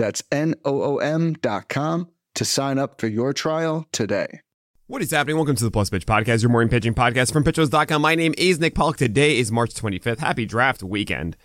That's N O O M.com to sign up for your trial today. What is happening? Welcome to the Plus Pitch Podcast, your morning pitching podcast from PitcherList.com. My name is Nick Pollack. Today is March 25th. Happy draft weekend.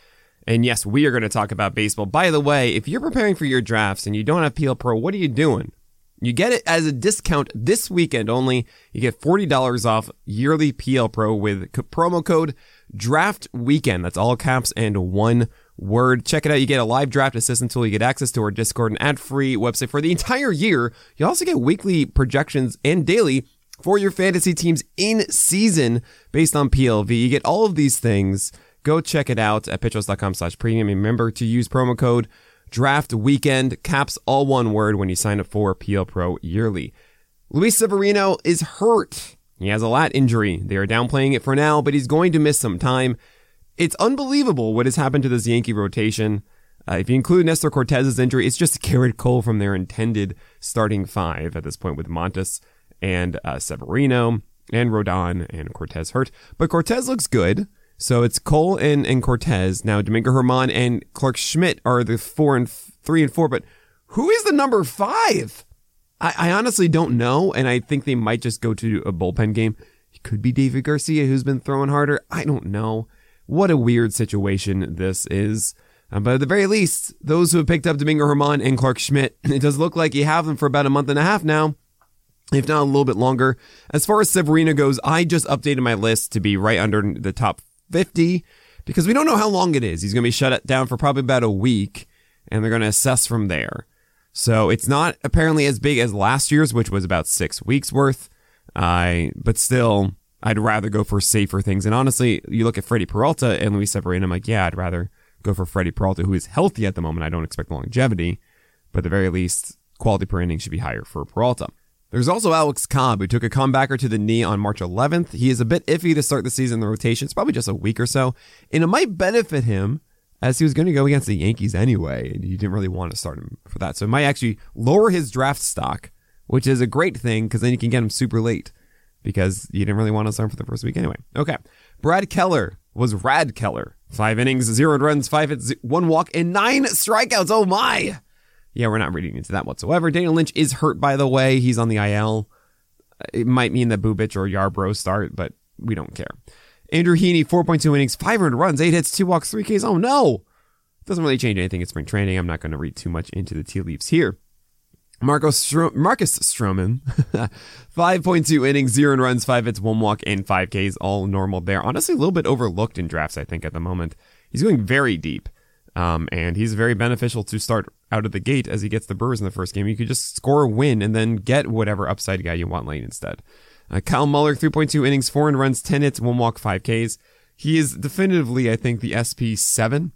And yes, we are going to talk about baseball. By the way, if you're preparing for your drafts and you don't have PL Pro, what are you doing? You get it as a discount this weekend only. You get $40 off yearly PL Pro with promo code draft weekend. That's all caps and one word. Check it out. You get a live draft assistant tool. You get access to our Discord and ad free website for the entire year. You also get weekly projections and daily for your fantasy teams in season based on PLV. You get all of these things. Go check it out at pitcherlist.com slash premium. Remember to use promo code draft weekend, caps all one word when you sign up for PL Pro yearly. Luis Severino is hurt. He has a lat injury. They are downplaying it for now, but he's going to miss some time. It's unbelievable what has happened to this Yankee rotation. Uh, if you include Nestor Cortes's injury, it's just Gerrit Cole from their intended starting five at this point with Montas and uh, Severino and Rodon and Cortes hurt. But Cortes looks good. So it's Cole and, and Cortes. Now Domingo German and Clarke Schmidt are the four and f- three and four, but who is the number five? I, I honestly don't know, and I think they might just go to a bullpen game. It could be Deivi Garcia who's been throwing harder. I don't know. What a weird situation this is. Um, but at the very least, those who have picked up Domingo German and Clarke Schmidt, it does look like you have them for about a month and a half now if not a little bit longer. As far as Severino goes, I just updated my list to be right under the top 50 because we don't know how long it is. He's going to be shut down for probably about a week and they're going to assess from there. So it's not apparently as big as last year's, which was about six weeks worth. I, uh, but still, I'd rather go for safer things. And honestly, you look at Freddie Peralta and Luis Severino, I'm like, yeah, I'd rather go for Freddie Peralta, who is healthy at the moment. I don't expect longevity, but at the very least, quality per inning should be higher for Peralta. There's also Alex Cobb, who took a comebacker to the knee on March 11th. He is a bit iffy to start the season in the rotation. It's probably just a week or so. And it might benefit him as he was going to go against the Yankees anyway. And you didn't really want to start him for that. So it might actually lower his draft stock, which is a great thing because then you can get him super late because you didn't really want to start for the first week anyway. Okay. Brad Keller was Rad Keller. Five innings, zero runs, five hits, one walk, and nine strikeouts. Oh my! Yeah, we're not reading into that whatsoever. Daniel Lynch is hurt, by the way. He's on the IL. Uh, it might mean that Bubic or Yarbrough start, but we don't care. Andrew Heaney, 4.2 innings, 500 runs, 8 hits, 2 walks, 3 Ks. Oh no! Doesn't really change anything in spring training. I'm not going to read too much into the tea leaves here. Marcos Stro- Marcus Stroman, 5.2 innings, 0 runs, 5 hits, 1 walk, and 5 Ks. All normal there. Honestly, a little bit overlooked in drafts, I think, at the moment. He's going very deep. Um, and he's very beneficial to start out of the gate as he gets the Brewers in the first game. You could just score a win and then get whatever upside guy you want late instead. Uh, Kyle Muller, 3.2 innings, 4 and runs, 10 hits, 1 walk, 5 Ks. He is definitively, I think, the SP7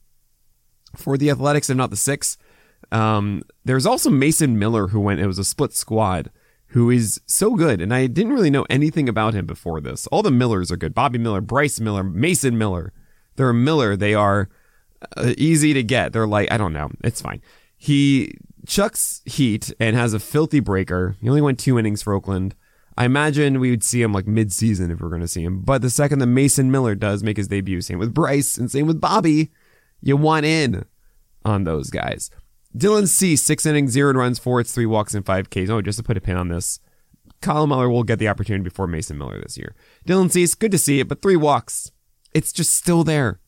for the Athletics, if not the 6. Um, there's also Mason Miller who went, it was a split squad, who is so good. And I didn't really know anything about him before this. All the Millers are good. Bobby Miller, Bryce Miller, Mason Miller. They're a Miller. They are uh, easy to get. They're like, I don't know. It's fine. He chucks heat and has a filthy breaker. He only went two innings for Oakland. I imagine we would see him like mid-season if we're going to see him. But the second that Mason Miller does make his debut, same with Bryce and same with Bobby, you want in on those guys. Dylan Cease, six innings, zero runs, four hits, three walks, and five Ks. Oh, just to put a pin on this, Colin Muller will get the opportunity before Mason Miller this year. Dylan Cease, good to see it, but three walks. It's just still there.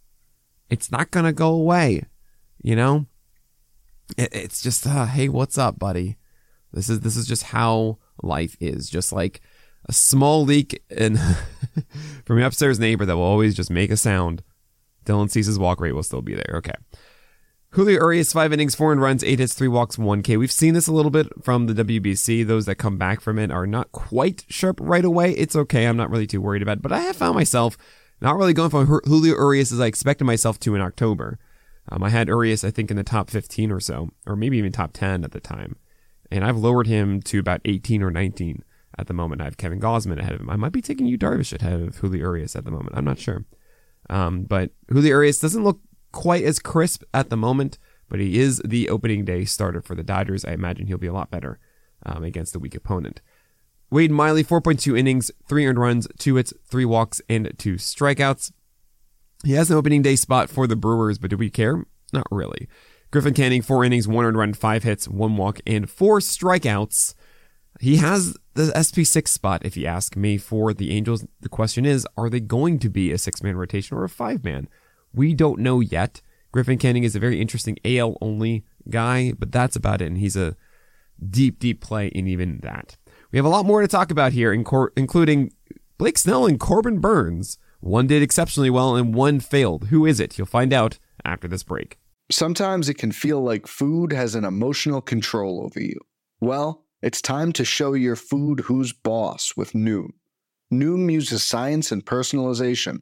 It's not going to go away. You know? It, it's just, uh, hey, what's up, buddy? This is this is just how life is. Just like a small leak in from your upstairs neighbor that will always just make a sound. Dylan Cease's walk rate will still be there. Okay. Julio Urias, five innings, four and runs, eight hits, three walks, one K. We've seen this a little bit from the WBC. Those that come back from it are not quite sharp right away. It's okay. I'm not really too worried about it, but I have found myself not really going for Julio Urias as I expected myself to in October. Um, I had Urias, I think, in the top 15 or so, or maybe even top 10 at the time. and I've lowered him to about 18 or 19 at the moment. I have Kevin Gausman ahead of him. I might be taking Yu Darvish ahead of Julio Urias at the moment. I'm not sure. Um, but Julio Urias doesn't look quite as crisp at the moment, but he is the opening day starter for the Dodgers. I imagine he'll be a lot better um, against the weak opponent. Wade Miley, 4.2 innings, three earned runs, two hits, three walks, and two strikeouts. He has an opening day spot for the Brewers, but do we care? Not really. Griffin Canning, four innings, one earned run, five hits, one walk, and four strikeouts. He has the SP6 spot, if you ask me, for the Angels. The question is, are they going to be a six man rotation or a five man? We don't know yet. Griffin Canning is a very interesting AL only guy, but that's about it. And he's a deep, deep play in even that. We have a lot more to talk about here, including Blake Snell and Corbin Burnes. One did exceptionally well and one failed. Who is it? You'll find out after this break. Sometimes it can feel like food has an emotional control over you. Well, it's time to show your food who's boss with Noom. Noom uses science and personalization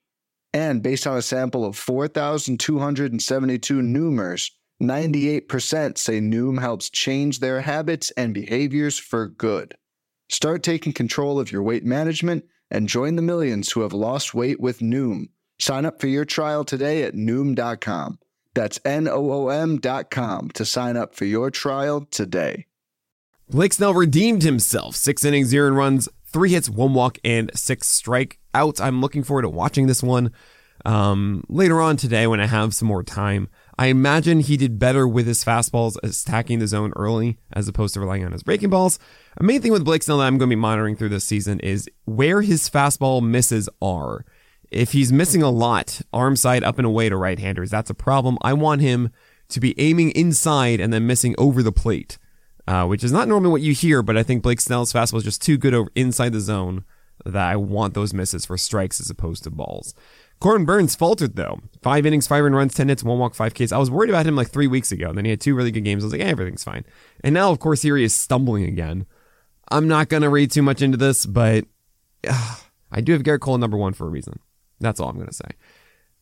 And based on a sample of 4,272 Noomers, 98% say Noom helps change their habits and behaviors for good. Start taking control of your weight management and join the millions who have lost weight with Noom. Sign up for your trial today at Noom.com. That's N O O M.com to sign up for your trial today. Blake Snell redeemed himself. Six innings, zero runs, three hits, one walk, and six strikeouts. I'm looking forward to watching this one um, later on today when I have some more time. I imagine he did better with his fastballs attacking the zone early as opposed to relying on his breaking balls. A main thing with Blake Snell that I'm going to be monitoring through this season is where his fastball misses are. If he's missing a lot, arm side up and away to right handers, that's a problem. I want him to be aiming inside and then missing over the plate, uh, which is not normally what you hear, but I think Blake Snell's fastball is just too good over inside the zone that I want those misses for strikes as opposed to balls. Corbin Burnes faltered though. Five innings, five earned runs, 10 hits, one walk, five Ks. I was worried about him like three weeks ago. And then he had two really good games. I was like, everything's fine. And now, of course, here he is stumbling again. I'm not to read too much into this, but uh, I do have Gerrit Cole number one for a reason. That's all I'm to say.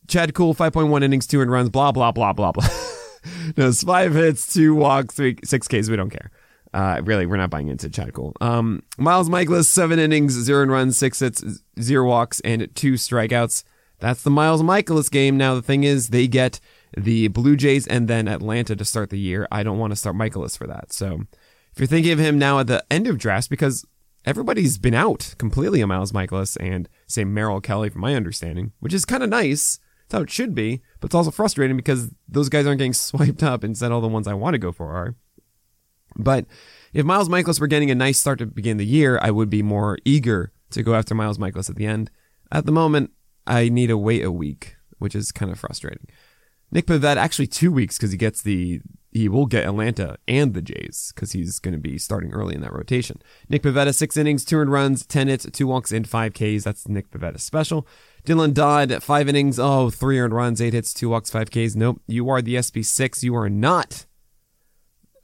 Chad Kuhl, 5.1 innings, two and runs, blah, blah, blah, blah, blah. no, it's five hits, two walks, three, six Ks. We don't care. Uh, really, we're not buying into Chad Kuhl. Um, Miles Mikolas, seven innings, zero and runs, six hits, zero walks, and two strikeouts. That's the Miles Mikolas game. Now, the thing is, they get the Blue Jays and then Atlanta to start the year. I don't want to start Mikolas for that. So, if you're thinking of him now at the end of drafts, because everybody's been out completely on Miles Mikolas and say Merrill Kelly, from my understanding, which is kind of nice. That's how it should be, but it's also frustrating because those guys aren't getting swiped up. Instead, all the ones I want to go for are. But if Miles Mikolas were getting a nice start to begin the year, I would be more eager to go after Miles Mikolas at the end. At the moment, I need to wait a week, which is kind of frustrating. Nick Pivetta actually two weeks because he gets the he will get Atlanta and the Jays because he's going to be starting early in that rotation. Nick Pivetta, six innings, two earned runs, 10 hits, two walks, and five Ks. That's Nick Pivetta special. Dylan Dodd, five innings, oh, three earned runs, eight hits, two walks, five Ks. Nope, you are the SP6. You are not.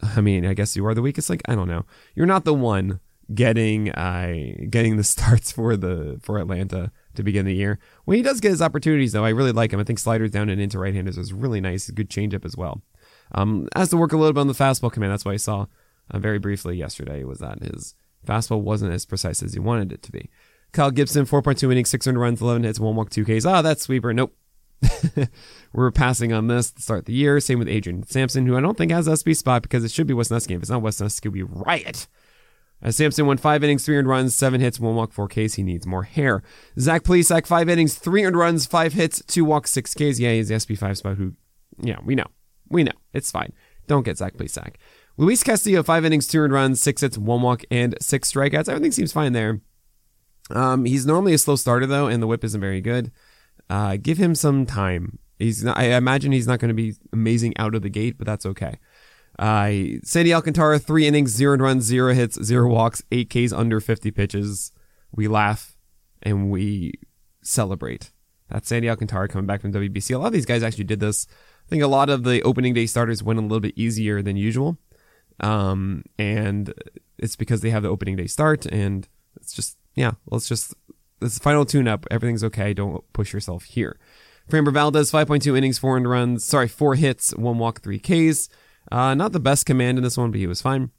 I mean, I guess you are the weakest link. I don't know. You're not the one getting uh, getting the starts for the for Atlanta to begin the year. When he does get his opportunities, though, I really like him. I think sliders down and into right-handers is really nice. Good changeup as well. Um, has to work a little bit on the fastball command. That's why I saw uh, very briefly yesterday was that his fastball wasn't as precise as he wanted it to be. Kyle Gibson, 4.2 innings, 600 runs, 11 hits, one walk, two Ks. Ah, that's sweeper. Nope. We're passing on this to start the year. Same with Adrian Sampson, who I don't think has SB spot because it should be Wesneski. If it's not Wesneski, it'll be Riot. As Sampson went five innings, three earned runs, seven hits, one walk, four Ks. He needs more hair. Zach Plesac, five innings, three earned runs, five hits, two walks, six Ks. Yeah, he's the SP5 spot who, yeah, we know. We know. It's fine. Don't get Zach Plesac. Luis Castillo, five innings, two earned runs, six hits, one walk, and six strikeouts. Everything seems fine there. Um, he's normally a slow starter, though, and the whip isn't very good. Uh, give him some time. He's not, I imagine he's not going to be amazing out of the gate, but that's okay. Uh, Sandy Alcantara, three innings, zero runs, zero hits, zero walks, eight Ks under 50 pitches. We laugh and we celebrate. That's Sandy Alcantara coming back from WBC. A lot of these guys actually did this. I think a lot of the opening day starters went a little bit easier than usual. Um, and it's because they have the opening day start and it's just, yeah, let's just, this final tune up. Everything's okay. Don't push yourself here. Framber Valdez, 5.2 innings, four and runs, sorry, four hits, one walk, three Ks. Uh, not the best command in this one, but he was fine.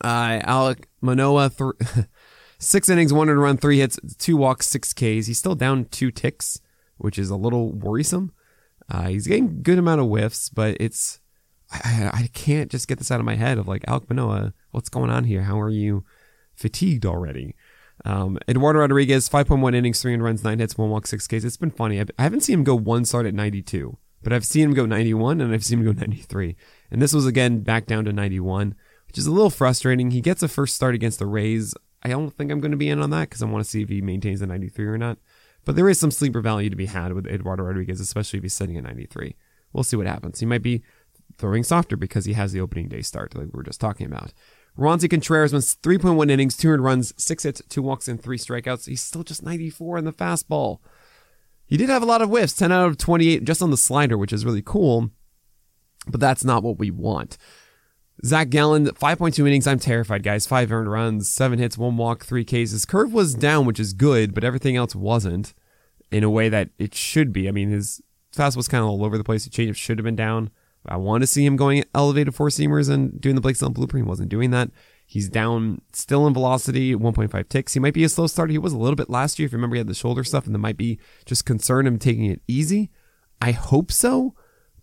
Uh, Alek Manoah, th- six innings, one and run, three hits, two walks, six Ks. He's still down two ticks, which is a little worrisome. Uh, he's getting good amount of whiffs, but it's I, I can't just get this out of my head of like Alek Manoah, what's going on here? How are you fatigued already? Um, Eduardo Rodriguez, 5.1 innings, three runs, nine hits, one walk, six Ks. It's been funny. I've, I haven't seen him go one start at 92, but I've seen him go 91 and I've seen him go 93. And this was again back down to 91, which is a little frustrating. He gets a first start against the Rays. I don't think I'm going to be in on that because I want to see if he maintains the 93 or not. But there is some sleeper value to be had with Eduardo Rodriguez, especially if he's sitting at 93. We'll see what happens. He might be throwing softer because he has the opening day start, like we were just talking about. Roansy Contreras wins 3.1 innings, 200 runs, 6 hits, 2 walks, and 3 strikeouts. He's still just 94 in the fastball. He did have a lot of whiffs, 10 out of 28 just on the slider, which is really cool but that's not what we want. Zach Gallen, 5.2 innings. I'm terrified, guys. Five earned runs, seven hits, one walk, three Ks. His curve was down, which is good, but everything else wasn't in a way that it should be. I mean, his fast was kind of all over the place. The changeup should have been down. I want to see him going elevated four seamers and doing the Blake Snell blueprint. He wasn't doing that. He's down still in velocity, 1.5 ticks. He might be a slow starter. He was a little bit last year. If you remember, he had the shoulder stuff, and that might be just concern him taking it easy. I hope so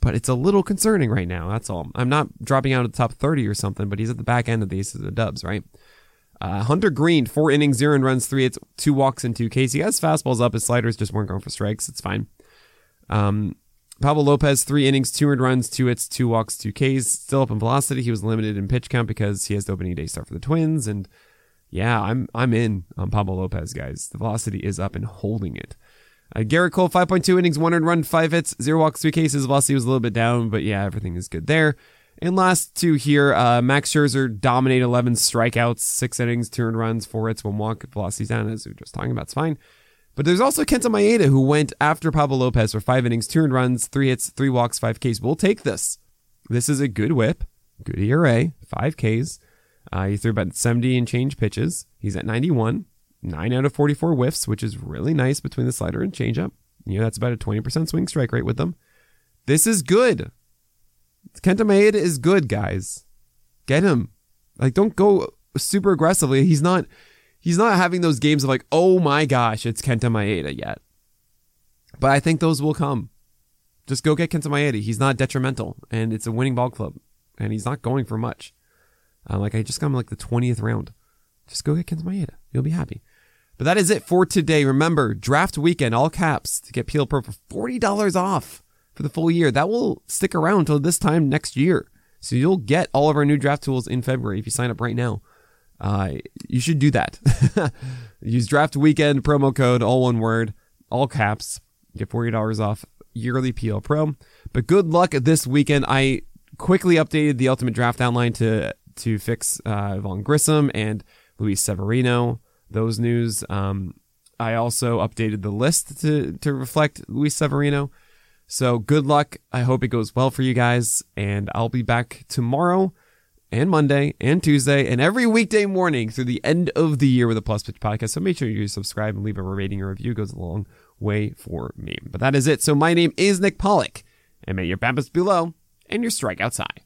but it's a little concerning right now. That's all. I'm not dropping out of the top 30 or something, but he's at the back end of the aces of the dubs, right? Uh, Hunter Greene, four innings, zero and runs, three hits, two walks, and two Ks. He has fastballs up. His sliders just weren't going for strikes. It's fine. Um, Pablo Lopez, three innings, two earned runs, two hits, two walks, two Ks. Still up in velocity. He was limited in pitch count because he has the opening day start for the Twins. And yeah, I'm I'm in on Pablo Lopez, guys. The velocity is up and holding it. Uh, Gerrit Cole, 5.2 innings, one earned run, five hits, zero walks, three cases. Velocity was a little bit down, but yeah, everything is good there. And last two here, uh, Max Scherzer dominate 11 strikeouts, six innings, two earned runs, four hits, one walk. Velocity's down, as we were just talking about. It's fine. But there's also Kenta Maeda, who went after Pablo Lopez for five innings, two runs, three hits, three walks, five Ks. We'll take this. This is a good whip, good ERA, five Ks. Uh, he threw about 70 and change pitches. He's at 91. 9 out of 44 whiffs, which is really nice between the slider and changeup. You know, that's about a 20% swing strike rate with them. This is good. Kenta Maeda is good, guys. Get him. Like, don't go super aggressively. He's not he's not having those games of like, oh my gosh, it's Kenta Maeda yet. But I think those will come. Just go get Kenta Maeda. He's not detrimental, and it's a winning ball club, and he's not going for much. Uh, like I just got him like the twentieth round. Just go get Kenta Maeda. You'll be happy. But that is it for today. Remember, draft weekend, all caps, to get PL Pro for $40 off for the full year. That will stick around until this time next year. So you'll get all of our new draft tools in February if you sign up right now. Uh, you should do that. Use draft weekend promo code, all one word, all caps. Get $40 off yearly PL Pro. But good luck this weekend. I quickly updated the ultimate draft outline to to fix uh, Vaughn Grissom and Luis Severino those news. Um, I also updated the list to, to reflect Luis Severino. So good luck. I hope it goes well for you guys. And I'll be back tomorrow and Monday and Tuesday and every weekday morning through the end of the year with a Plus Pitch podcast. So make sure you subscribe and leave a rating or review. It goes a long way for me. But that is it. So my name is Nick Pollack. And may your BABIPs be low and your strikeouts high.